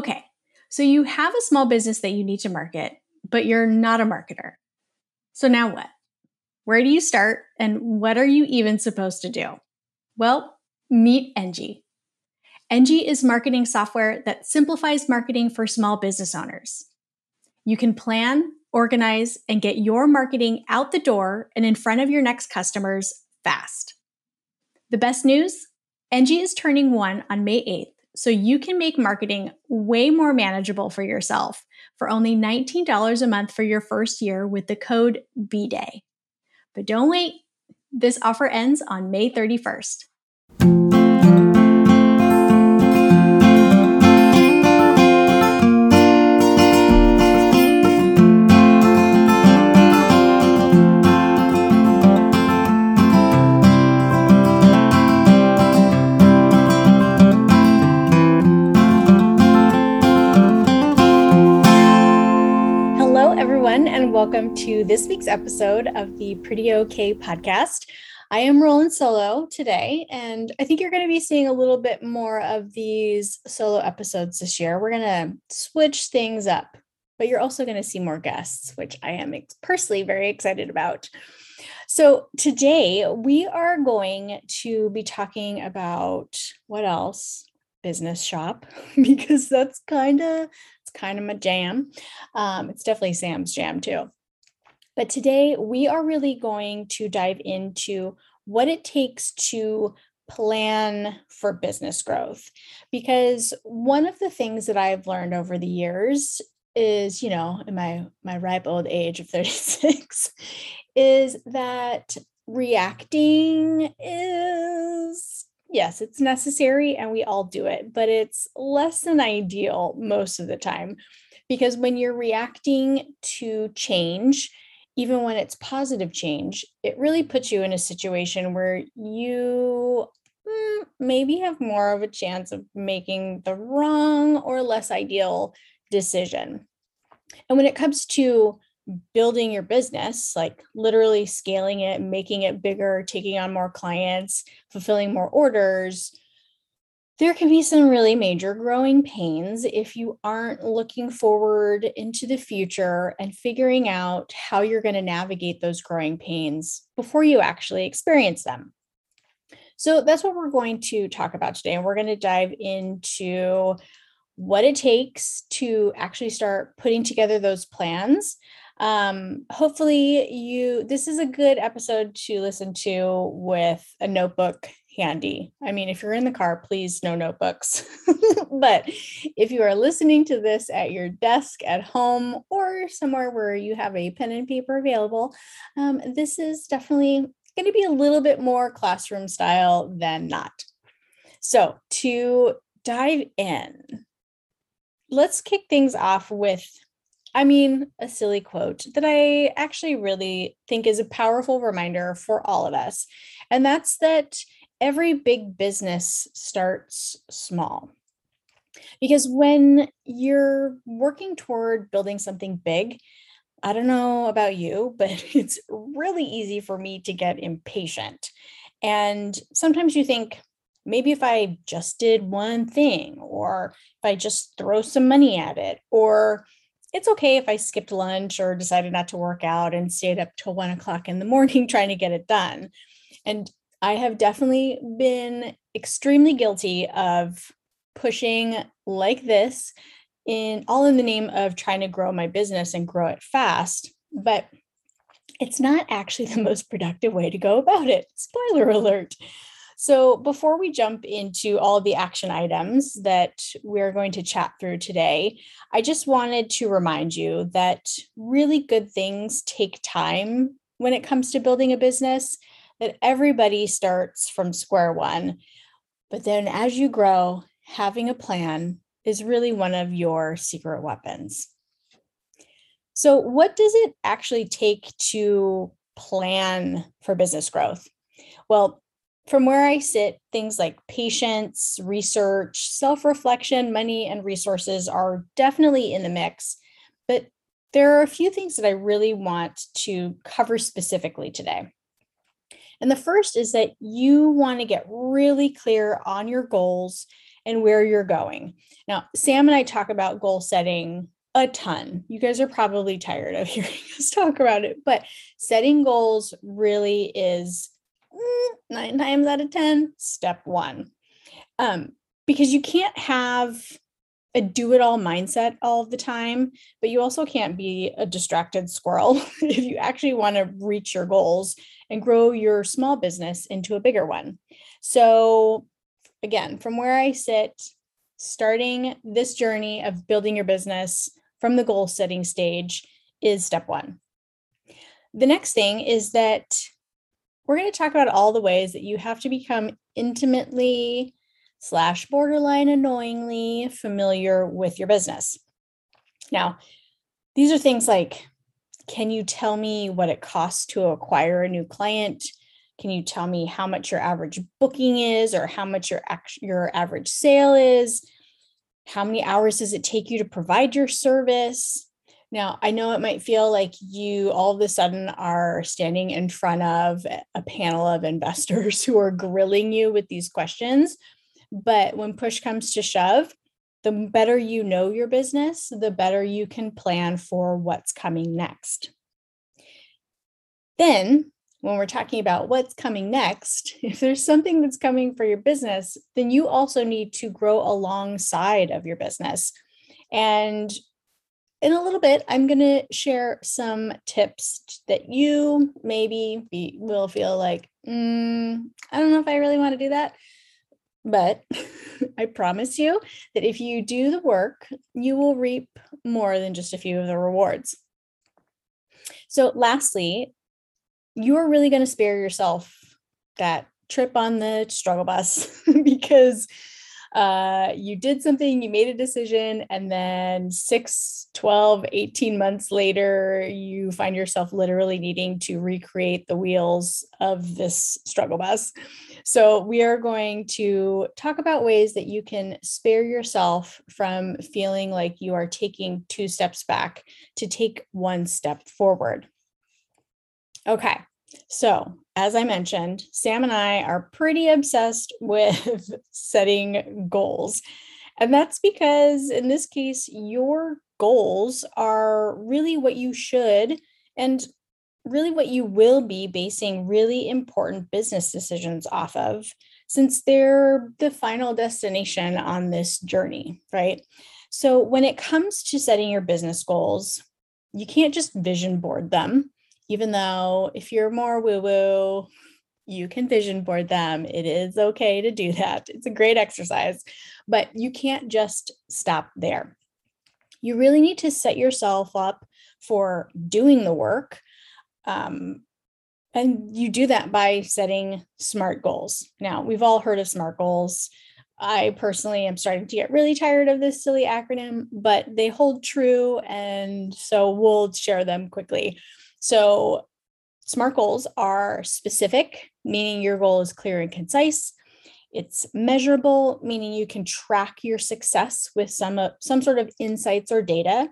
Okay, so you have a small business that you need to market, but you're not a marketer. So now what? Where do you start and what are you even supposed to do? Well, meet Engie. Engie is marketing software that simplifies marketing for small business owners. You can plan, organize, and get your marketing out the door and in front of your next customers fast. The best news Engie is turning one on May 8th, so you can make marketing way more manageable for yourself for only $19 a month for your first year with the code BDAY. But don't wait, this offer ends on May 31st. Welcome to this week's episode of the Pretty Okay podcast. I am rolling solo today, and I think you're going to be seeing a little bit more of these solo episodes this year. We're going to switch things up, but you're also going to see more guests, which I am personally very excited about. So, today we are going to be talking about what else? Business shop, because that's kind of it's kind of my jam. Um, it's definitely Sam's jam too. But today we are really going to dive into what it takes to plan for business growth. Because one of the things that I've learned over the years is, you know, in my my ripe old age of 36, is that reacting is yes, it's necessary and we all do it, but it's less than ideal most of the time. Because when you're reacting to change, even when it's positive change, it really puts you in a situation where you mm, maybe have more of a chance of making the wrong or less ideal decision. And when it comes to building your business, like literally scaling it, making it bigger, taking on more clients, fulfilling more orders, there can be some really major growing pains if you aren't looking forward into the future and figuring out how you're going to navigate those growing pains before you actually experience them. So that's what we're going to talk about today. And we're going to dive into what it takes to actually start putting together those plans um, hopefully you this is a good episode to listen to with a notebook handy. I mean if you're in the car please no notebooks. But if you are listening to this at your desk at home or somewhere where you have a pen and paper available um, this is definitely going to be a little bit more classroom style than not. So to dive in let's kick things off with I mean, a silly quote that I actually really think is a powerful reminder for all of us. And that's that every big business starts small. Because when you're working toward building something big, I don't know about you, but it's really easy for me to get impatient. And sometimes you think, maybe if I just did one thing, or if I just throw some money at it, or it's okay if I skipped lunch or decided not to work out and stayed up till one o'clock in the morning trying to get it done. And I have definitely been extremely guilty of pushing like this in all in the name of trying to grow my business and grow it fast. But it's not actually the most productive way to go about it. Spoiler alert. So, before we jump into all the action items that we're going to chat through today, I just wanted to remind you that really good things take time when it comes to building a business, that everybody starts from square one. But then as you grow, having a plan is really one of your secret weapons. So, what does it actually take to plan for business growth? Well, from where I sit, things like patience, research, self reflection, money, and resources are definitely in the mix. But there are a few things that I really want to cover specifically today. And the first is that you want to get really clear on your goals and where you're going. Now, Sam and I talk about goal setting a ton. You guys are probably tired of hearing us talk about it, but setting goals really is mm, nine times out of 10, step one. Um, because you can't have a do it all mindset all the time, but you also can't be a distracted squirrel if you actually want to reach your goals and grow your small business into a bigger one. So, again, from where I sit, starting this journey of building your business from the goal setting stage is step one. The next thing is that we're going to talk about all the ways that you have to become intimately slash borderline annoyingly familiar with your business. Now, these are things like can you tell me what it costs to acquire a new client? Can you tell me how much your average booking is or how much your your average sale is? How many hours does it take you to provide your service? Now, I know it might feel like you all of a sudden are standing in front of a panel of investors who are grilling you with these questions. But when push comes to shove, the better you know your business, the better you can plan for what's coming next. Then, when we're talking about what's coming next, if there's something that's coming for your business, then you also need to grow alongside of your business. And in a little bit, I'm going to share some tips that you maybe be, will feel like, mm, I don't know if I really want to do that. But I promise you that if you do the work, you will reap more than just a few of the rewards. So, lastly, you are really going to spare yourself that trip on the struggle bus because uh, you did something, you made a decision, and then 6, 12, 18 months later, you find yourself literally needing to recreate the wheels of this struggle bus. So, we are going to talk about ways that you can spare yourself from feeling like you are taking two steps back to take one step forward. Okay, so, as I mentioned, Sam and I are pretty obsessed with setting goals. And that's because, in this case, your goals are really what you should and really what you will be basing really important business decisions off of, since they're the final destination on this journey, right? So, when it comes to setting your business goals, you can't just vision board them even though if you're more woo woo, you can vision board them. It is okay to do that. It's a great exercise, but you can't just stop there. You really need to set yourself up for doing the work. Um, and you do that by setting SMART goals. Now, we've all heard of SMART goals. I personally am starting to get really tired of this silly acronym, but they hold true. And so we'll share them quickly. So, SMART goals are specific, meaning your goal is clear and concise. It's measurable, meaning you can track your success with some, uh, some sort of insights or data.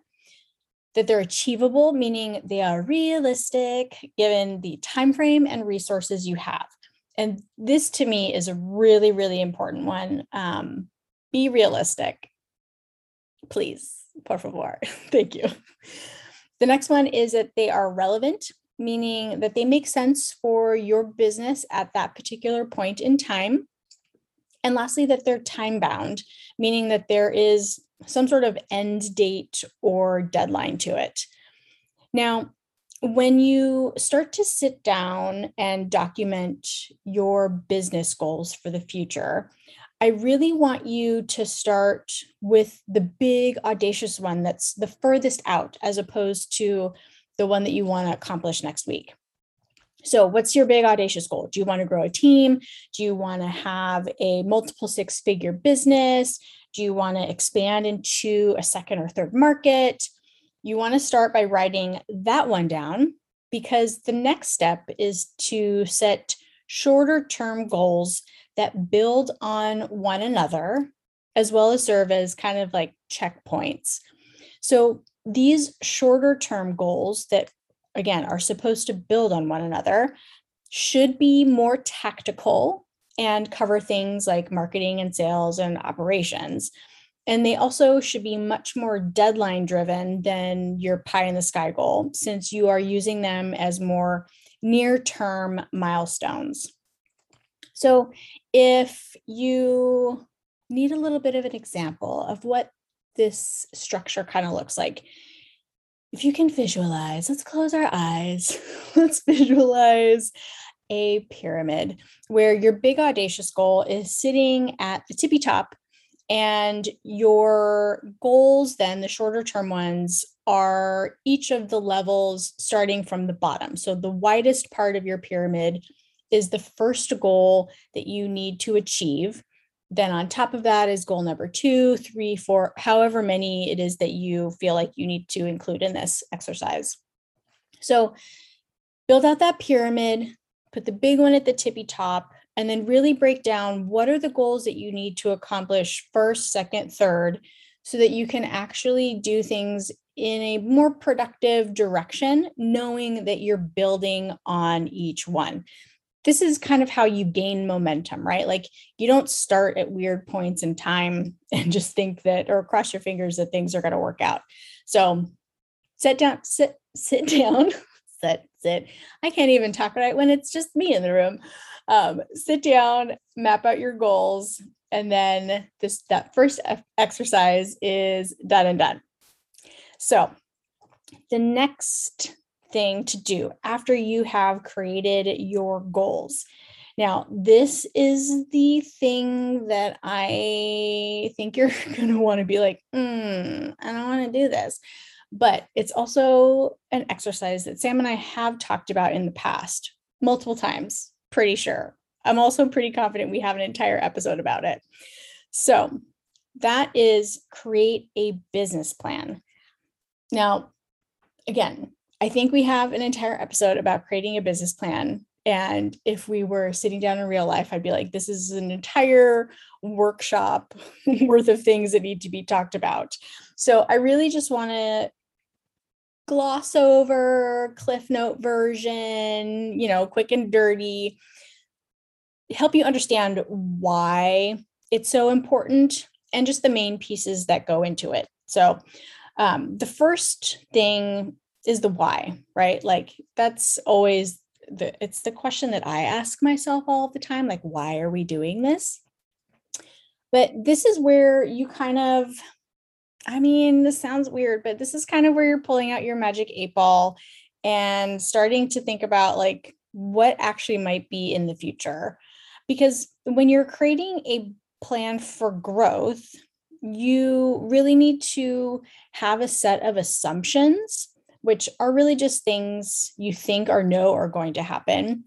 That they're achievable, meaning they are realistic given the time frame and resources you have. And this to me is a really, really important one. Um, be realistic, please, por favor. Thank you. The next one is that they are relevant, meaning that they make sense for your business at that particular point in time. And lastly, that they're time bound, meaning that there is some sort of end date or deadline to it. Now, when you start to sit down and document your business goals for the future, I really want you to start with the big, audacious one that's the furthest out, as opposed to the one that you want to accomplish next week. So, what's your big, audacious goal? Do you want to grow a team? Do you want to have a multiple six figure business? Do you want to expand into a second or third market? You want to start by writing that one down because the next step is to set shorter term goals that build on one another, as well as serve as kind of like checkpoints. So these shorter term goals that, again, are supposed to build on one another should be more tactical and cover things like marketing and sales and operations. And they also should be much more deadline driven than your pie in the sky goal, since you are using them as more near term milestones. So, if you need a little bit of an example of what this structure kind of looks like, if you can visualize, let's close our eyes. let's visualize a pyramid where your big audacious goal is sitting at the tippy top and your goals then the shorter term ones are each of the levels starting from the bottom so the widest part of your pyramid is the first goal that you need to achieve then on top of that is goal number two three four however many it is that you feel like you need to include in this exercise so build out that pyramid put the big one at the tippy top and then really break down what are the goals that you need to accomplish first, second, third, so that you can actually do things in a more productive direction, knowing that you're building on each one. This is kind of how you gain momentum, right? Like you don't start at weird points in time and just think that or cross your fingers that things are going to work out. So sit down, sit, sit down, sit, sit. I can't even talk right when it's just me in the room um, sit down, map out your goals, and then this that first exercise is done and done. So the next thing to do after you have created your goals. Now, this is the thing that I think you're going to want to be like, mm, I don't want to do this. But it's also an exercise that Sam and I have talked about in the past multiple times pretty sure. I'm also pretty confident we have an entire episode about it. So, that is create a business plan. Now, again, I think we have an entire episode about creating a business plan. And if we were sitting down in real life, I'd be like, this is an entire workshop worth of things that need to be talked about. So I really just want to gloss over cliff note version you know quick and dirty help you understand why it's so important and just the main pieces that go into it so um, the first thing is the why right like that's always the it's the question that i ask myself all the time like why are we doing this but this is where you kind of I mean, this sounds weird, but this is kind of where you're pulling out your magic eight ball and starting to think about like what actually might be in the future. Because when you're creating a plan for growth, you really need to have a set of assumptions, which are really just things you think or know are going to happen.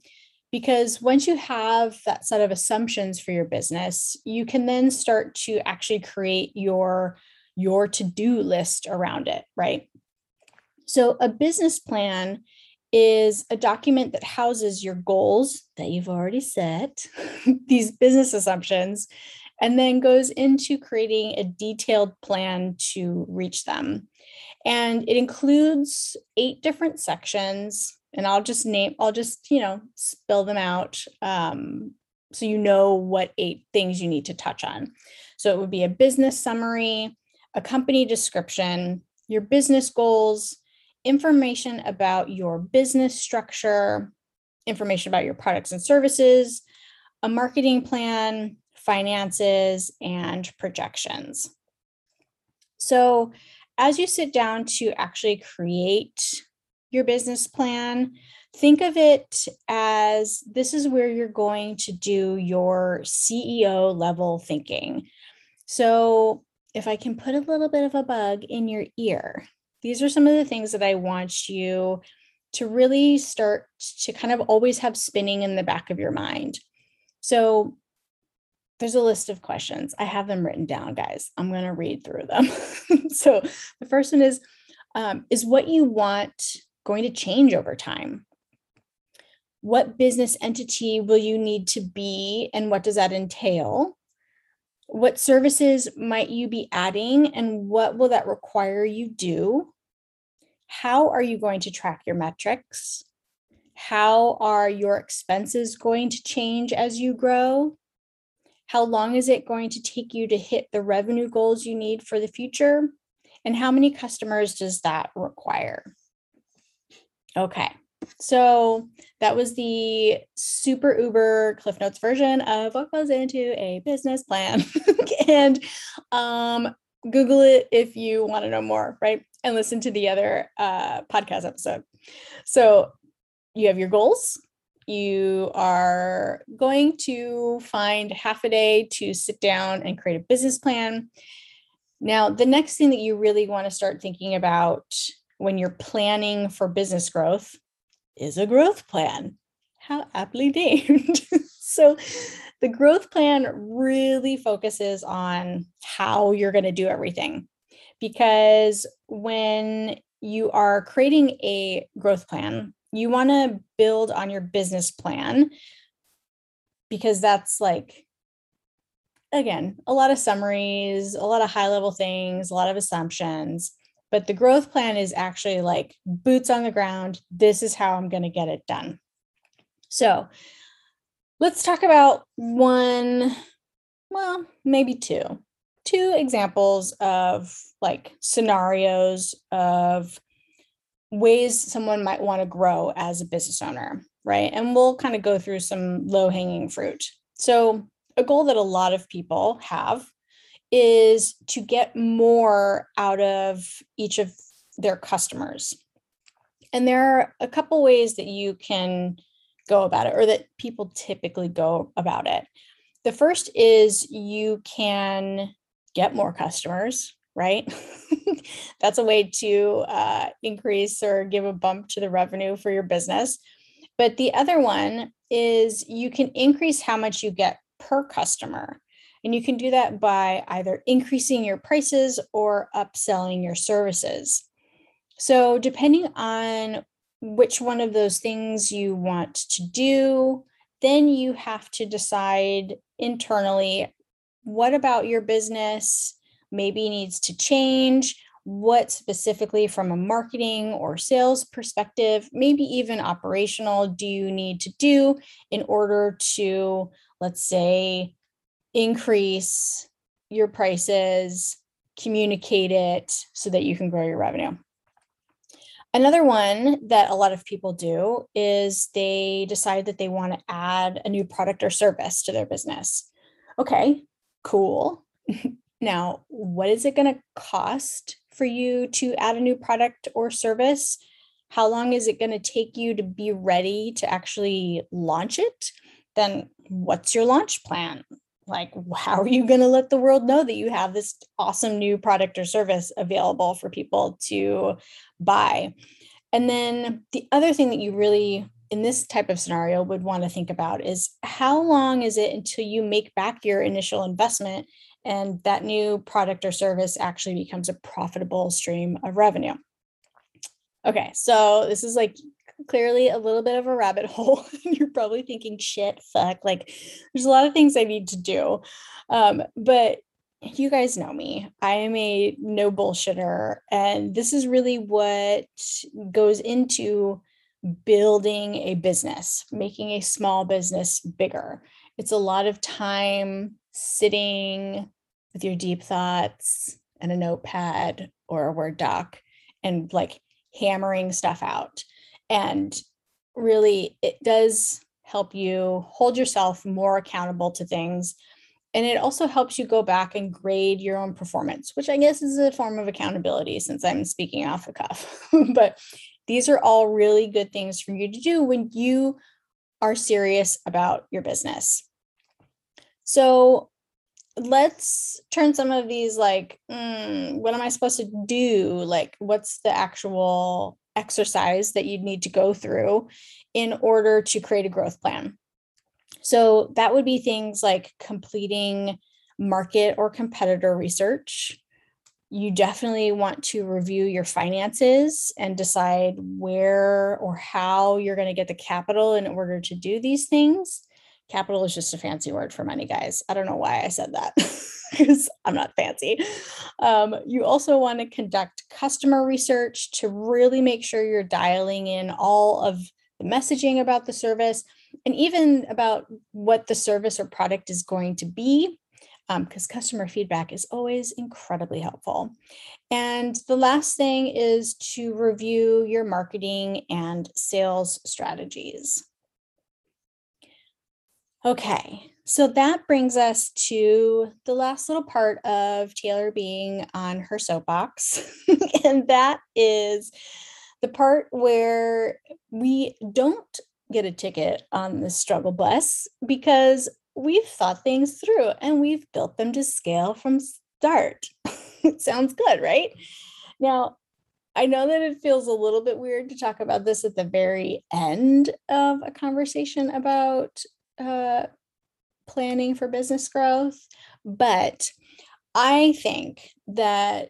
Because once you have that set of assumptions for your business, you can then start to actually create your your to do list around it, right? So, a business plan is a document that houses your goals that you've already set, these business assumptions, and then goes into creating a detailed plan to reach them. And it includes eight different sections. And I'll just name, I'll just, you know, spill them out um, so you know what eight things you need to touch on. So it would be a business summary, a company description, your business goals, information about your business structure, information about your products and services, a marketing plan, finances, and projections. So, as you sit down to actually create your business plan, think of it as this is where you're going to do your CEO level thinking. So, if I can put a little bit of a bug in your ear, these are some of the things that I want you to really start to kind of always have spinning in the back of your mind. So there's a list of questions. I have them written down, guys. I'm going to read through them. so the first one is um, Is what you want going to change over time? What business entity will you need to be, and what does that entail? What services might you be adding and what will that require you do? How are you going to track your metrics? How are your expenses going to change as you grow? How long is it going to take you to hit the revenue goals you need for the future? And how many customers does that require? Okay, so that was the super uber cliff notes version of what goes into a business plan and um, google it if you want to know more right and listen to the other uh, podcast episode so you have your goals you are going to find half a day to sit down and create a business plan now the next thing that you really want to start thinking about when you're planning for business growth is a growth plan. How aptly named. so, the growth plan really focuses on how you're going to do everything. Because when you are creating a growth plan, you want to build on your business plan because that's like, again, a lot of summaries, a lot of high level things, a lot of assumptions. But the growth plan is actually like boots on the ground. This is how I'm going to get it done. So let's talk about one, well, maybe two, two examples of like scenarios of ways someone might want to grow as a business owner, right? And we'll kind of go through some low hanging fruit. So, a goal that a lot of people have is to get more out of each of their customers. And there are a couple ways that you can go about it or that people typically go about it. The first is you can get more customers, right? That's a way to uh, increase or give a bump to the revenue for your business. But the other one is you can increase how much you get per customer. And you can do that by either increasing your prices or upselling your services. So, depending on which one of those things you want to do, then you have to decide internally what about your business maybe needs to change, what specifically from a marketing or sales perspective, maybe even operational, do you need to do in order to, let's say, increase your prices, communicate it so that you can grow your revenue. Another one that a lot of people do is they decide that they want to add a new product or service to their business. Okay, cool. now, what is it going to cost for you to add a new product or service? How long is it going to take you to be ready to actually launch it? Then, what's your launch plan? like how are you going to let the world know that you have this awesome new product or service available for people to buy and then the other thing that you really in this type of scenario would want to think about is how long is it until you make back your initial investment and that new product or service actually becomes a profitable stream of revenue okay so this is like clearly a little bit of a rabbit hole. You're probably thinking, shit, fuck, like there's a lot of things I need to do. Um, but you guys know me. I am a no bullshitter. And this is really what goes into building a business, making a small business bigger. It's a lot of time sitting with your deep thoughts and a notepad or a Word doc and like hammering stuff out. And really, it does help you hold yourself more accountable to things. And it also helps you go back and grade your own performance, which I guess is a form of accountability since I'm speaking off the cuff. but these are all really good things for you to do when you are serious about your business. So let's turn some of these like, mm, what am I supposed to do? Like, what's the actual exercise that you'd need to go through in order to create a growth plan. So that would be things like completing market or competitor research. You definitely want to review your finances and decide where or how you're going to get the capital in order to do these things. Capital is just a fancy word for money, guys. I don't know why I said that. because I'm not fancy. Um, you also want to conduct customer research to really make sure you're dialing in all of the messaging about the service and even about what the service or product is going to be because um, customer feedback is always incredibly helpful. And the last thing is to review your marketing and sales strategies. Okay, so that brings us to the last little part of Tayler being on her soapbox, and that is the part where we don't get a ticket on the struggle bus because we've thought things through and we've built them to scale from start. it sounds good, right? Now, I know that it feels a little bit weird to talk about this at the very end of a conversation about uh, planning for business growth, but I think that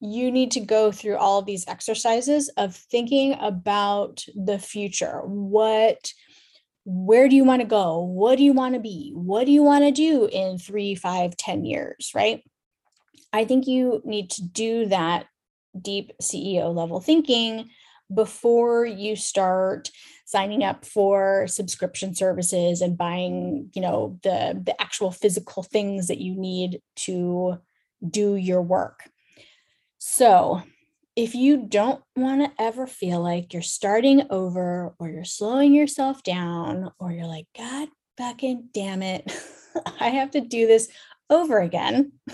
you need to go through all of these exercises of thinking about the future. What where do you want to go? What do you want to be? What do you want to do in three, five, ten years? Right. I think you need to do that deep CEO level thinking before you start signing up for subscription services and buying you know the the actual physical things that you need to do your work so if you don't want to ever feel like you're starting over or you're slowing yourself down or you're like, God fucking damn it, I have to do this over again.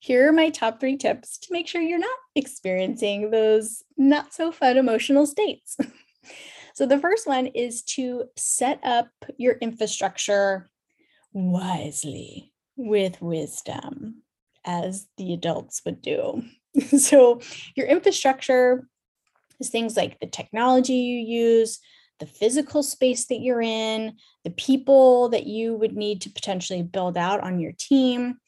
Here are my top three tips to make sure you're not experiencing those not so fun emotional states. so, the first one is to set up your infrastructure wisely with wisdom, as the adults would do. so your infrastructure is things like the technology you use, the physical space that you're in, the people that you would need to potentially build out on your team.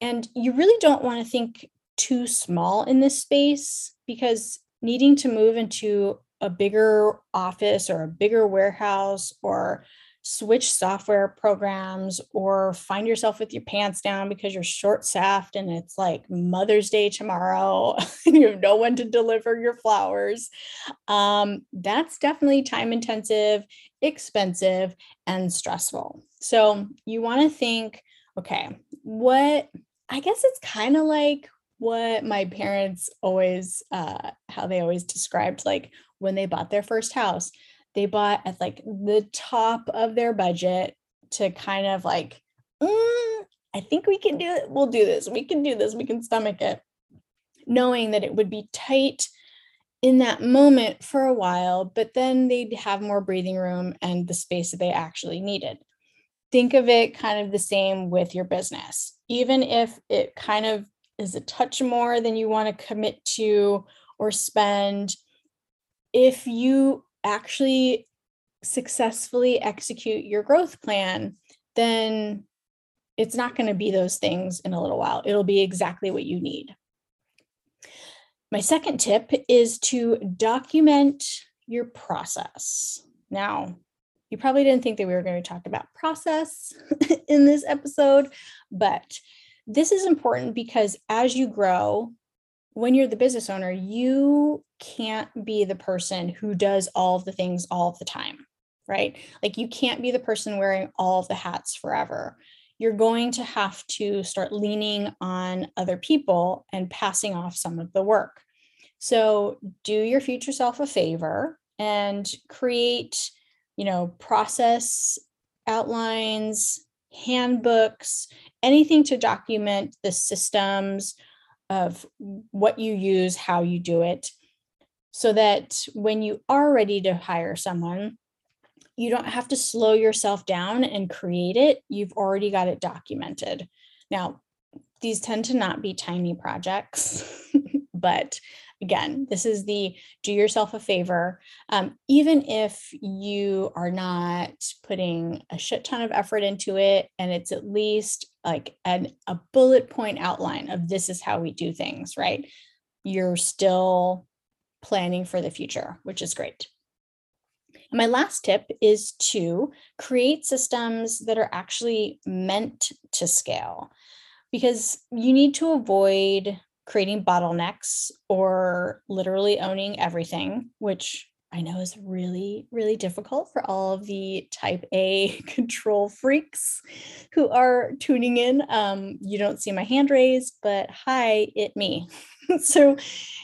And you really don't want to think too small in this space because needing to move into a bigger office or a bigger warehouse or switch software programs or find yourself with your pants down because you're short staffed and it's like Mother's Day tomorrow and you have no one to deliver your flowers. Um, that's definitely time intensive, expensive, and stressful. So you want to think okay, what I guess it's kind of like what my parents always, uh, how they always described like when they bought their first house they bought at like the top of their budget to kind of like, mm, I think we can do it. We'll do this. We can do this. We can stomach it. Knowing that it would be tight in that moment for a while, but then they'd have more breathing room and the space that they actually needed. Think of it kind of the same with your business. Even if it kind of is a touch more than you want to commit to or spend, if you actually successfully execute your growth plan, then it's not going to be those things in a little while. It'll be exactly what you need. My second tip is to document your process. Now, you probably didn't think that we were going to talk about process in this episode, but this is important because as you grow, when you're the business owner, you can't be the person who does all of the things all of the time, right? Like you can't be the person wearing all of the hats forever. You're going to have to start leaning on other people and passing off some of the work. So do your future self a favor and create, you know, process outlines, handbooks, anything to document the systems of what you use, how you do it, so that when you are ready to hire someone, you don't have to slow yourself down and create it. You've already got it documented. Now, these tend to not be tiny projects, but again, this is the do yourself a favor. Um, even if you are not putting a shit ton of effort into it, and it's at least like an, a bullet point outline of this is how we do things, right? You're still planning for the future, which is great. My last tip is to create systems that are actually meant to scale because you need to avoid creating bottlenecks or literally owning everything, which I know is really, really difficult for all of the type A control freaks who are tuning in. Um, you don't see my hand raised, but hi, it me. so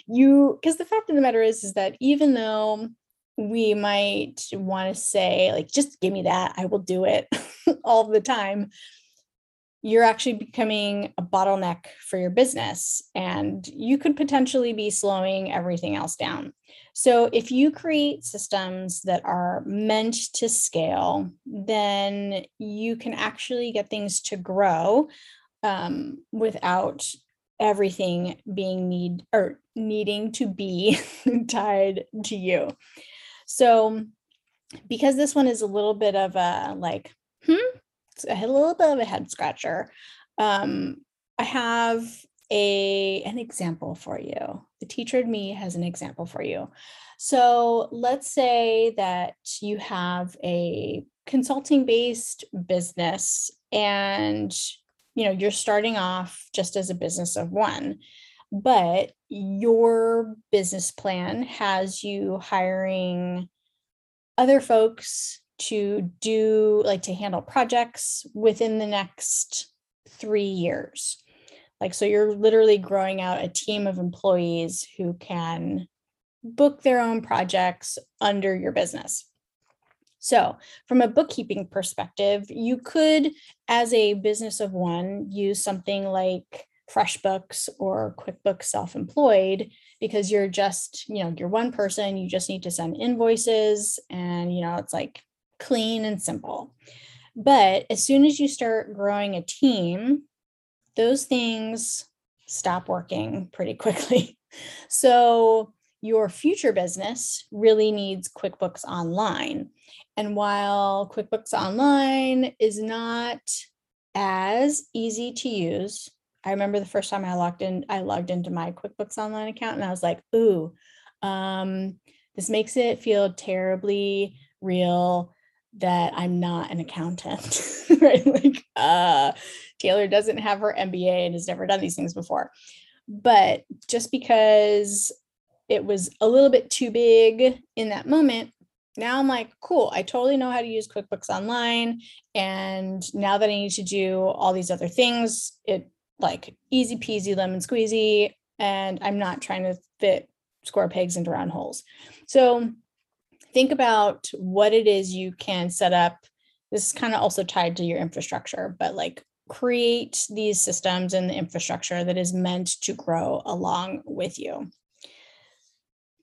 you, because the fact of the matter is, is that even though we might want to say, like, just give me that, I will do it all the time you're actually becoming a bottleneck for your business and you could potentially be slowing everything else down. So, if you create systems that are meant to scale, then you can actually get things to grow um, without everything being need or needing to be tied to you. So, because this one is a little bit of a like, a little bit of a head scratcher. Um, I have a an example for you. The teacher in me has an example for you. So let's say that you have a consulting based business and you know you're starting off just as a business of one but your business plan has you hiring other folks to do like to handle projects within the next three years. Like, so you're literally growing out a team of employees who can book their own projects under your business. So, from a bookkeeping perspective, you could, as a business of one, use something like FreshBooks or QuickBooks Self Employed because you're just, you know, you're one person, you just need to send invoices, and, you know, it's like clean and simple. But as soon as you start growing a team, those things stop working pretty quickly. So your future business really needs QuickBooks Online. And while QuickBooks Online is not as easy to use, I remember the first time I logged in, I logged into my QuickBooks Online account and I was like, ooh, um, this makes it feel terribly real that I'm not an accountant, right? Like, uh, Tayler doesn't have her MBA and has never done these things before. But just because it was a little bit too big in that moment, now I'm like, cool, I totally know how to use QuickBooks Online. And now that I need to do all these other things, it like easy peasy lemon squeezy. And I'm not trying to fit square pegs into round holes. So think about what it is you can set up. This is kind of also tied to your infrastructure, but like create these systems and the infrastructure that is meant to grow along with you.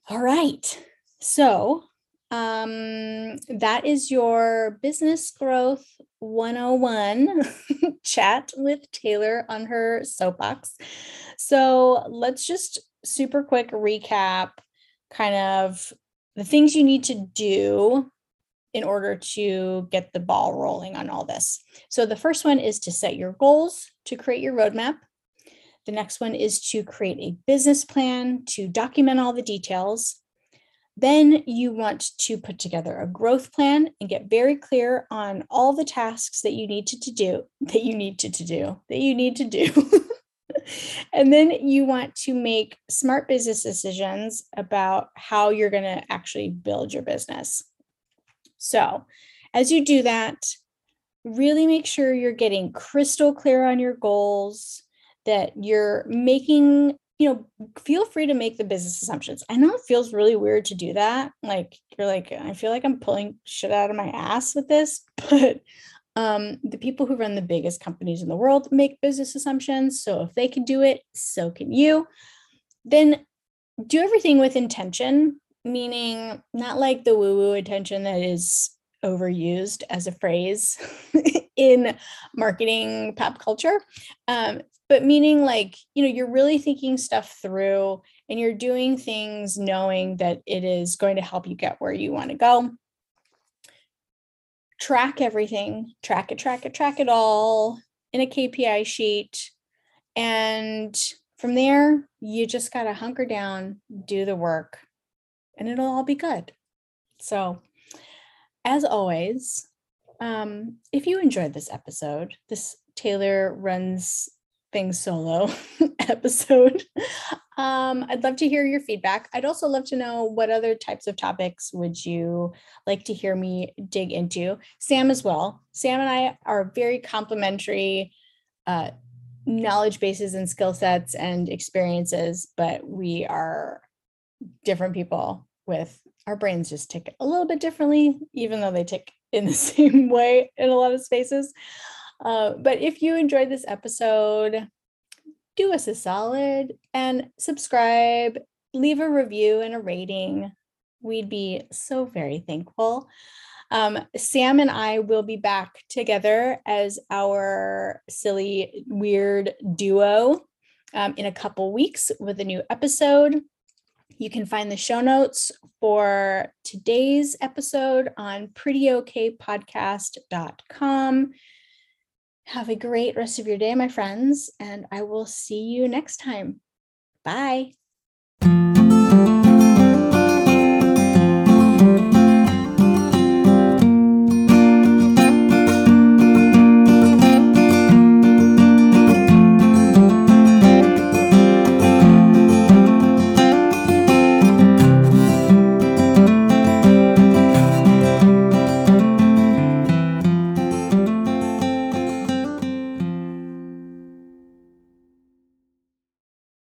All right. So, um, that is your business growth 101 chat with Tayler on her soapbox. So, let's just super quick recap kind of the things you need to do in order to get the ball rolling on all this. So the first one is to set your goals, to create your roadmap. The next one is to create a business plan, to document all the details. Then you want to put together a growth plan and get very clear on all the tasks that you need to, to do, that you need to, to do, that you need to do. and then you want to make smart business decisions about how you're going to actually build your business. So, as you do that, really make sure you're getting crystal clear on your goals, that you're making, you know, feel free to make the business assumptions. I know it feels really weird to do that. Like, you're like, I feel like I'm pulling shit out of my ass with this, but um, the people who run the biggest companies in the world make business assumptions. So if they can do it, so can you. Then do everything with intention, meaning not like the woo woo intention that is overused as a phrase in marketing pop culture, um, but meaning like, you know, you're really thinking stuff through and you're doing things knowing that it is going to help you get where you want to go track everything, track it, track it, track it all in a KPI sheet. And from there, you just got to hunker down, do the work, and it'll all be good. So, as always, um, if you enjoyed this episode, this Tayler runs things solo episode. Um, I'd love to hear your feedback. I'd also love to know what other types of topics would you like to hear me dig into. Sam as well. Sam and I are very complementary uh, knowledge bases and skill sets and experiences, but we are different people with our brains just tick a little bit differently, even though they tick in the same way in a lot of spaces. Uh, but if you enjoyed this episode, do us a solid and subscribe, leave a review and a rating. We'd be so very thankful. Um, Sam and I will be back together as our silly, weird duo um, in a couple weeks with a new episode. You can find the show notes for today's episode on prettyokpodcast.com. Have a great rest of your day, my friends, and I will see you next time. Bye.